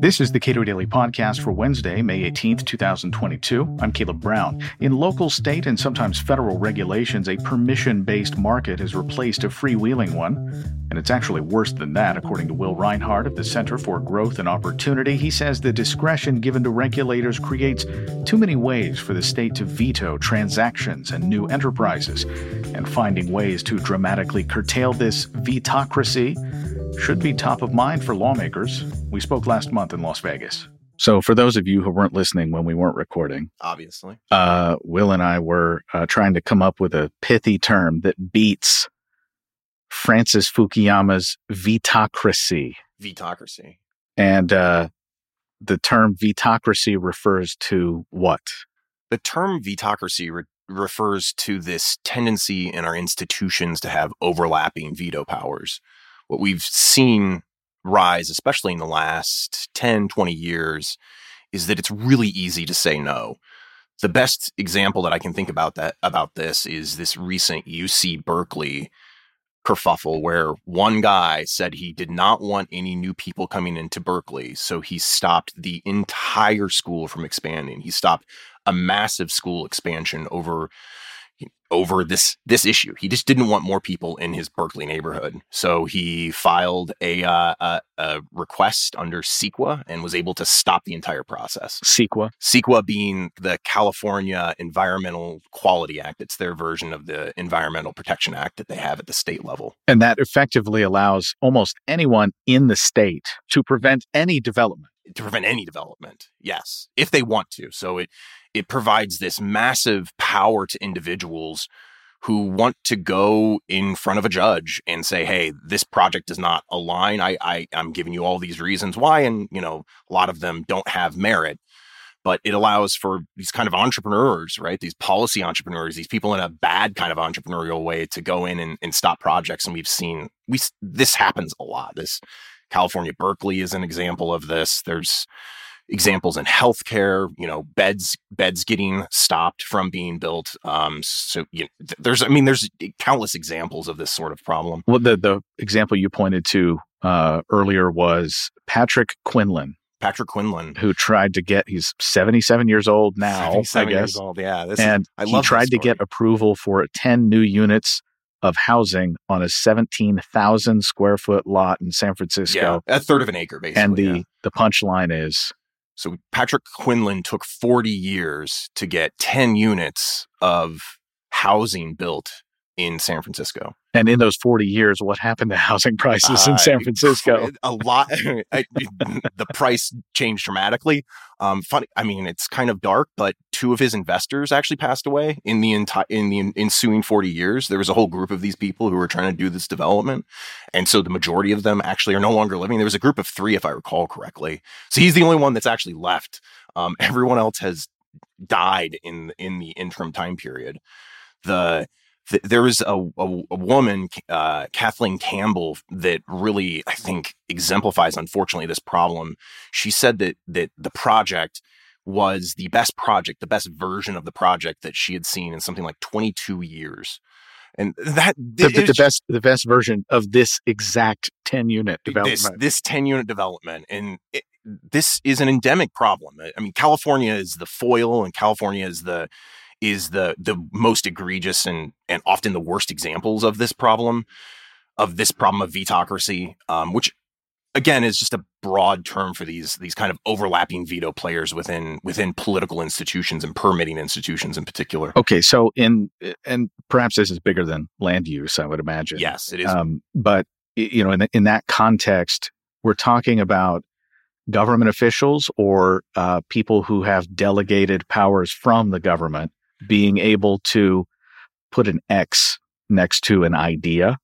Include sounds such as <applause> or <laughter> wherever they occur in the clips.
This is the Cato Daily Podcast for Wednesday, May 18th, 2022. I'm Caleb Brown. In local, state, and sometimes federal regulations, a permission based market has replaced a freewheeling one. And it's actually worse than that, according to Will Rinehart of the Center for Growth and Opportunity. He says the discretion given to regulators creates too many ways for the state to veto transactions and new enterprises. And finding ways to dramatically curtail this vetocracy should be top of mind for lawmakers. We spoke last month in Las Vegas. So, for those of you who weren't listening when we weren't recording, obviously, uh, Will and I were uh, trying to come up with a pithy term that beats Francis Fukuyama's vetocracy. Vetocracy. And uh, the term vetocracy refers to what? The term vetocracy re- refers to this tendency in our institutions to have overlapping veto powers what we've seen rise, especially in the last 10, 20 years, is that it's really easy to say no. The best example that I can think about that about this is this recent UC Berkeley kerfuffle where one guy said he did not want any new people coming into Berkeley, so he stopped the entire school from expanding. He stopped a massive school expansion over over this this issue. He just didn't want more people in his Berkeley neighborhood, so he filed a, uh, a, a request under CEQA and was able to stop the entire process. CEQA, CEQA being the California Environmental Quality Act. It's their version of the Environmental Protection Act that they have at the state level, and that effectively allows almost anyone in the state to prevent any development to prevent any development. Yes, if they want to. So it it provides this massive power to individuals who want to go in front of a judge and say, "Hey, this project does not align. I, I I'm giving you all these reasons why, and you know, a lot of them don't have merit." But it allows for these kind of entrepreneurs, right? These policy entrepreneurs, these people in a bad kind of entrepreneurial way to go in and, and stop projects. And we've seen we this happens a lot. This California Berkeley is an example of this. There's examples in healthcare, you know, beds beds getting stopped from being built. Um, so you know, there's, I mean, there's countless examples of this sort of problem. Well, the the example you pointed to uh, earlier was Patrick Quinlan. Patrick Quinlan, who tried to get, he's 77 years old now, I guess. Old, yeah. and I he tried to get approval for 10 new units of housing on a 17,000 square foot lot in San Francisco. Yeah, a third of an acre, basically. And the, yeah. the punchline is so Patrick Quinlan took 40 years to get 10 units of housing built in San Francisco. And in those 40 years, what happened to housing prices uh, in San Francisco? A lot. <laughs> The price changed dramatically. Um, funny. I mean, it's kind of dark, but two of his investors actually passed away in the entire in the ensuing 40 years. There was a whole group of these people who were trying to do this development, and so the majority of them actually are no longer living. There was a group of three, if I recall correctly. So he's the only one that's actually left. Um, everyone else has died in in the interim time period. The th- there was a, a, a woman, uh, Kathleen Campbell, that really I think exemplifies, unfortunately, this problem. She said that that the project was the best project, the best version of the project that she had seen in something like 22 years. And that the, the, the best the best version of this exact 10 unit development. This, this 10 unit development. And it, this is an endemic problem. I mean, California is the foil and California is the is the the most egregious and and often the worst examples of this problem of this problem of vetocracy, um, which again is just a broad term for these these kind of overlapping veto players within within political institutions and permitting institutions in particular. Okay, so in and perhaps this is bigger than land use, I would imagine. Yes, it is. Um, but you know, in in that context, we're talking about government officials or uh, people who have delegated powers from the government being able to put an X next to an idea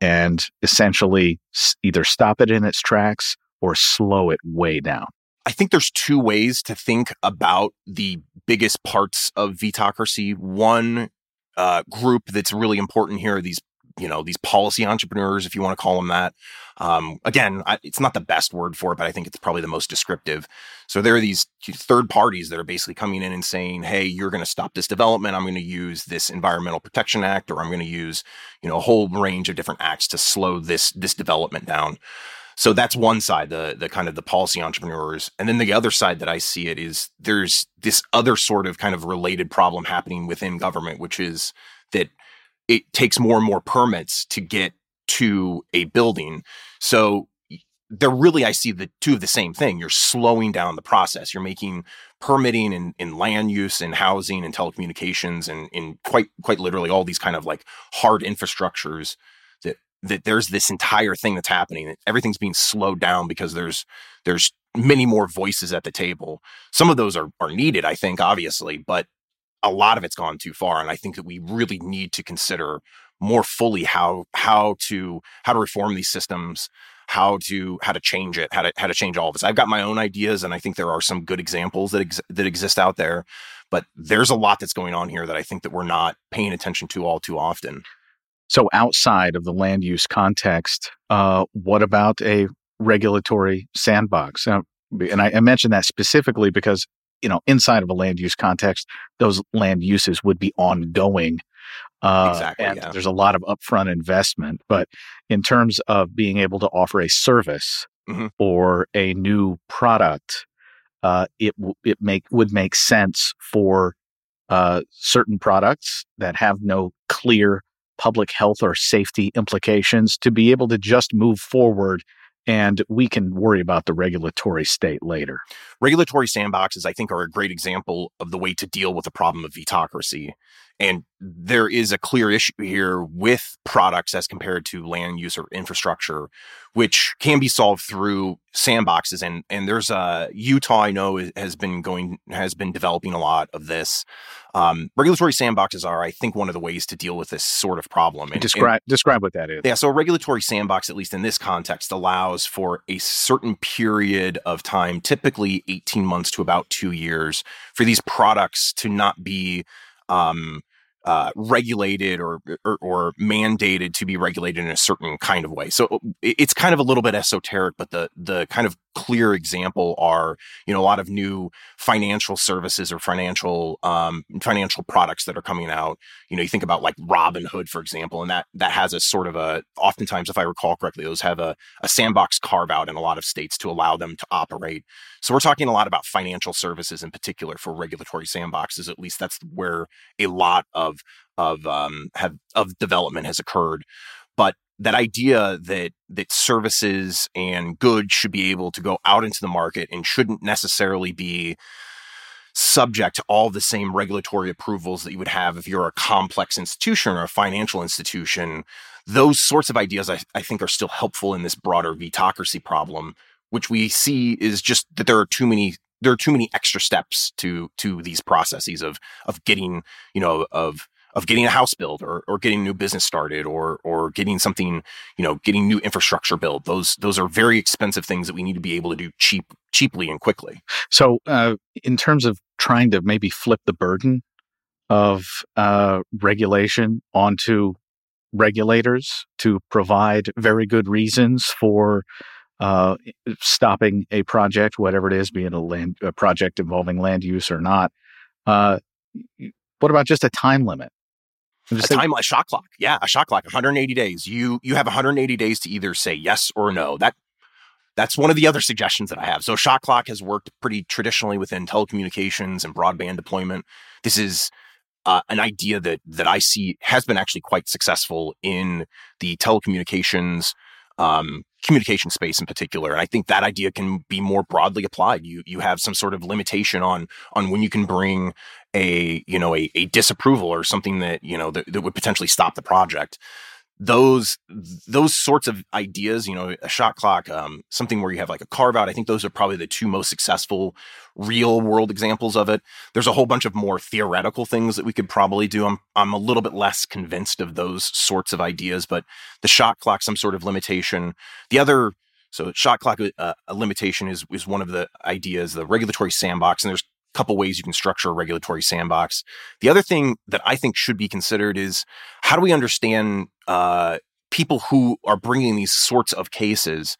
and essentially either stop it in its tracks or slow it way down. I think there's two ways to think about the biggest parts of vetocracy. One uh, group that's really important here are these you know these policy entrepreneurs if you want to call them that um, again I, it's not the best word for it but i think it's probably the most descriptive so there are these third parties that are basically coming in and saying hey you're going to stop this development. I'm going to use this environmental protection act or i'm going to use you know a whole range of different acts to slow this this development down. So that's one side, the the kind of the policy entrepreneurs, and then the other side that I see it is there's this other sort of kind of related problem happening within government, which is that it takes more and more permits to get to a building. So they're really, I see the two of the same thing. You're slowing down the process. You're making permitting in, in land use and housing and telecommunications and in quite quite literally all these kind of like hard infrastructures that that there's this entire thing that's happening. Everything's being slowed down because there's there's many more voices at the table. Some of those are are needed, I think, obviously, but a lot of it's gone too far. And I think that we really need to consider more fully how how to how to reform these systems how to how to change it, how to how to change all of this. I've got my own ideas, and I think there are some good examples that ex- that exist out there. But there's a lot that's going on here that I think that we're not paying attention to all too often. So, outside of the land use context, uh, what about a regulatory sandbox? Uh, and I, I mentioned that specifically because you know inside of a land use context, those land uses would be ongoing uh, exactly. And yeah. there's a lot of upfront investment. But in terms of being able to offer a service mm-hmm. or a new product, uh, it it make would make sense for uh, certain products that have no clear public health or safety implications to be able to just move forward and we can worry about the regulatory state later. Regulatory sandboxes, I think, are a great example of the way to deal with the problem of vetocracy. And there is a clear issue here with products as compared to land use or infrastructure, which can be solved through sandboxes. And and there's a Utah I know has been going has been developing a lot of this. Um, regulatory sandboxes are, I think, one of the ways to deal with this sort of problem. And, describe and, describe what that is. Yeah, so a regulatory sandbox, at least in this context, allows for a certain period of time, typically 18 months to about two years, for these products to not be um, uh, regulated or, or, or mandated to be regulated in a certain kind of way. So it's kind of a little bit esoteric, but the the kind of clear example are you know a lot of new financial services or financial um, financial products that are coming out. You know, you think about like Robinhood, for example, and that that has a sort of a oftentimes, if I recall correctly, those have a, a sandbox carve out in a lot of states to allow them to operate. So we're talking a lot about financial services in particular for regulatory sandboxes. At least that's where a lot of of um, have of development has occurred. But that idea that that services and goods should be able to go out into the market and shouldn't necessarily be subject to all the same regulatory approvals that you would have if you're a complex institution or a financial institution. Those sorts of ideas, I, I think, are still helpful in this broader vetocracy problem, which we see is just that there are too many there are too many extra steps to to these processes of of getting you know of of getting a house built or, or getting new business started or or getting something you know getting new infrastructure built. Those those are very expensive things that we need to be able to do cheap cheaply and quickly. So uh, in terms of trying to maybe flip the burden of uh, regulation onto regulators to provide very good reasons for uh, stopping a project, whatever it is, be it a land a project involving land use or not. Uh, what about just a time limit? a time a shot clock. Yeah, a shot clock. 180 days. You you have 180 days to either say yes or no. That that's one of the other suggestions that I have. So shot clock has worked pretty traditionally within telecommunications and broadband deployment. This is uh, an idea that that I see has been actually quite successful in the telecommunications um, communication space in particular. And I think that idea can be more broadly applied. You you have some sort of limitation on on when you can bring a you know a, a disapproval or something that you know that, that would potentially stop the project those those sorts of ideas you know a shot clock um, something where you have like a carve out i think those are probably the two most successful real world examples of it. There's a whole bunch of more theoretical things that we could probably do. I'm i'm a little bit less convinced of those sorts of ideas but the shot clock some sort of limitation. The other so shot clock uh, a limitation is is one of the ideas the regulatory sandbox and there's couple ways you can structure a regulatory sandbox. The other thing that I think should be considered is how do we understand uh, people who are bringing these sorts of cases?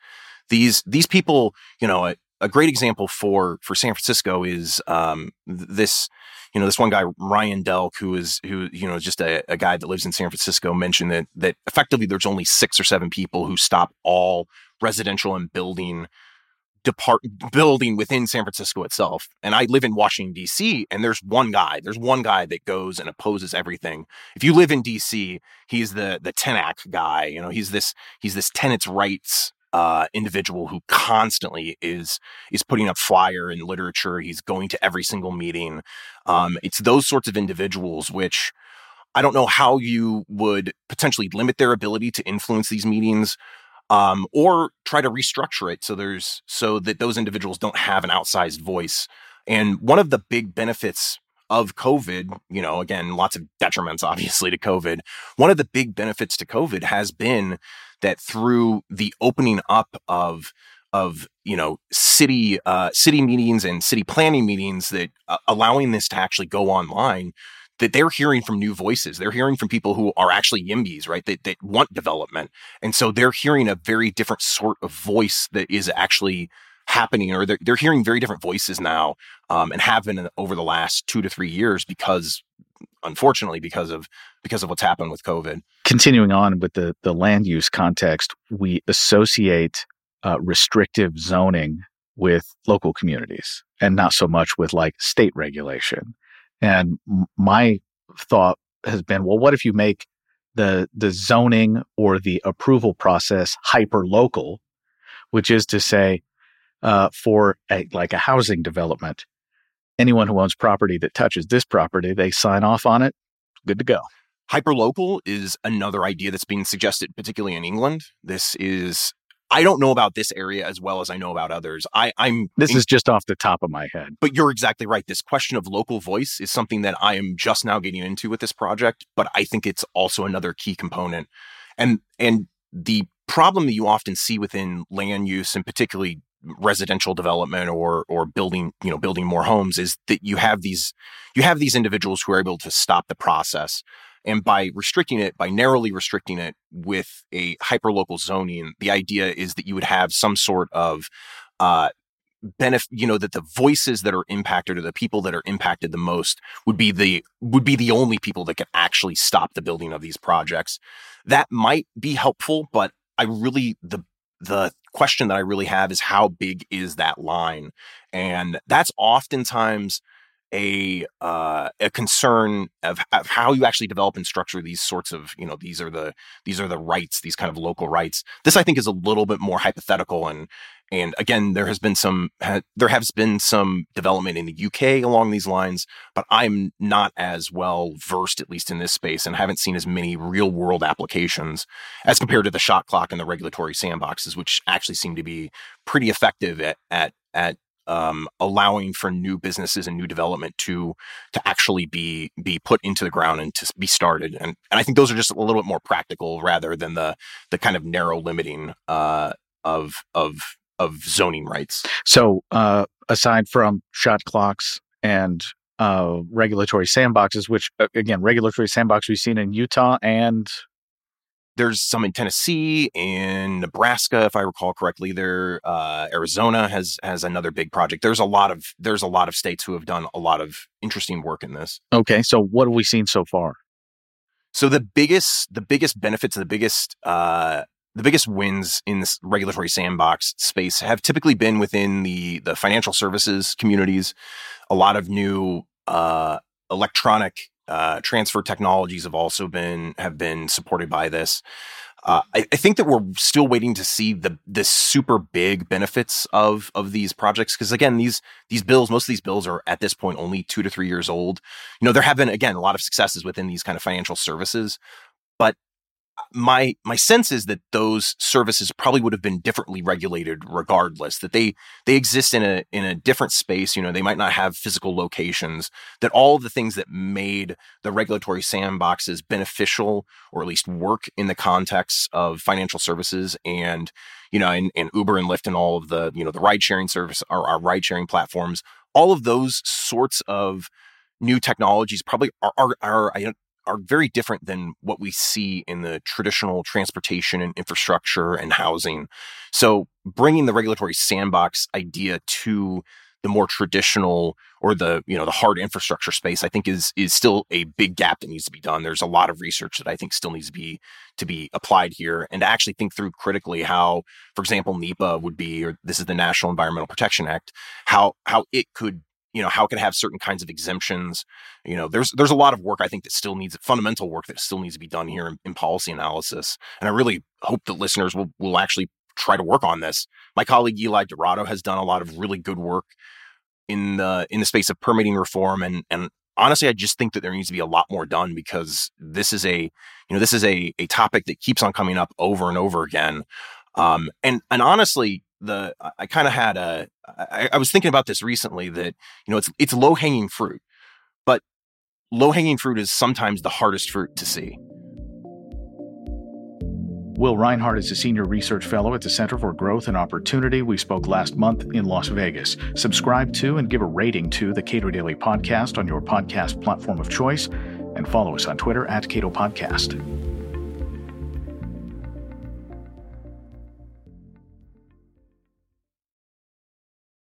These these people, you know, a, a great example for for San Francisco is um, this you know, this one guy, Ryan Delk, who is who, you know, just a, a, guy that lives in San Francisco, mentioned that that effectively there's only six or seven people who stop all residential and building depart building within San Francisco itself. And I live in Washington D.C. and there's one guy. There's one guy that goes and opposes everything. If you live in D.C., he's the the TENAC guy. You know, he's this he's this tenants' rights uh, individual who constantly is is putting up flyer and literature. He's going to every single meeting. Um, it's those sorts of individuals which I don't know how you would potentially limit their ability to influence these meetings um, or try to restructure it so there's so that those individuals don't have an outsized voice. And one of the big benefits of COVID, you know, again, lots of detriments <laughs> obviously to COVID. One of the big benefits to COVID has been that through the opening up of of you know city uh, city meetings and city planning meetings that uh, allowing this to actually go online that they're hearing from new voices. They're hearing from people who are actually YIMBYs, right? That, that want development. And so they're hearing a very different sort of voice that is actually happening, or they're, they're hearing very different voices now um, and have been over the last two to three years because unfortunately because of because of what's happened with covid continuing on with the the land use context we associate uh, restrictive zoning with local communities and not so much with like state regulation and my thought has been, well, what if you make the the zoning or the approval process hyper local, which is to say, uh, for a, like a housing development, anyone who owns property that touches this property, they sign off on it, good to go. Hyperlocal is another idea that's being suggested, particularly in England. This is I don't know about this area as well as I know about others. I, I'm this in, is just off the top of my head. But you're exactly right. This question of local voice is something that I am just now getting into with this project, but I think it's also another key component. And and the problem that you often see within land use and particularly residential development or or building you know building more homes is that you have these you have these individuals who are able to stop the process and by restricting it, by narrowly restricting it with a hyperlocal zoning, the idea is that you would have some sort of uh, benefit you know that the voices that are impacted or the people that are impacted the most would be the would be the only people that can actually stop the building of these projects. That might be helpful but i really the the question that i really have is how big is that line? And that's oftentimes a uh, a concern of, of, how you actually develop and structure these sorts of you know these are the these are the rights these kind of local rights. This i think is a little bit more hypothetical and and again there has been some ha, there has been some development in the uk along these lines but i'm not as well versed at least in this space and haven't seen as many real world applications as compared to the shot clock and the regulatory sandboxes which actually seem to be pretty effective at at at um, allowing for new businesses and new development to to actually be be put into the ground and to be started. And and I think those are just a little bit more practical rather than the the kind of narrow limiting uh, of of of zoning rights. So uh, aside from shot clocks and uh, regulatory sandboxes, which again, regulatory sandbox we've seen in Utah and there's some in Tennessee, in Nebraska, if I recall correctly. There, uh, Arizona has has another big project. There's a lot of there's a lot of states who have done a lot of interesting work in this. Okay, so what have we seen so far? So the biggest the biggest benefits, the biggest uh, the biggest wins in this regulatory sandbox space have typically been within the the financial services communities. A lot of new uh, electronic uh, transfer technologies have also been have been supported by this. Uh, I, I, think that we're still waiting to see the the super big benefits of of these projects because again these these bills most of these bills are at this point only two to three years old. You know there have been again a lot of successes within these kind of financial services, but my my sense is that those services probably would have been differently regulated regardless that they they exist in a in a different space you know they might not have physical locations that all the things that made the regulatory sandboxes beneficial or at least work in the context of financial services and you know and, and uber and lyft and all of the you know the ride sharing service our, our ride sharing platforms all of those sorts of new technologies probably are, are, are are very different than what we see in the traditional transportation and infrastructure and housing. So bringing the regulatory sandbox idea to the more traditional or the you know the hard infrastructure space i think is is still a big gap that needs to be done there's a lot of research that i think still needs to be to be applied here and to actually think through critically how for example nepa would be or this is the national environmental protection act how how it could you know how it could have certain kinds of exemptions you know there's there's a lot of work i think that still needs fundamental work that still needs to be done here in, in policy analysis and i really hope that listeners will will actually try to work on this. My colleague eli Dourado has done a lot of really good work in the in the space of permitting reform and and honestly i just think that there needs to be a lot more done because this is a you know this is a a topic that keeps on coming up over and over again. Um and and honestly the i kind of had a I, I was thinking about this recently that you know it's it's low hanging fruit but low hanging fruit is sometimes the hardest fruit to see Will Rinehart is a senior research fellow at the Center for Growth and Opportunity. We spoke last month in Las Vegas. Subscribe to and give a rating to the Cato Daily Podcast on your podcast platform of choice, and follow us on Twitter at Cato Podcast.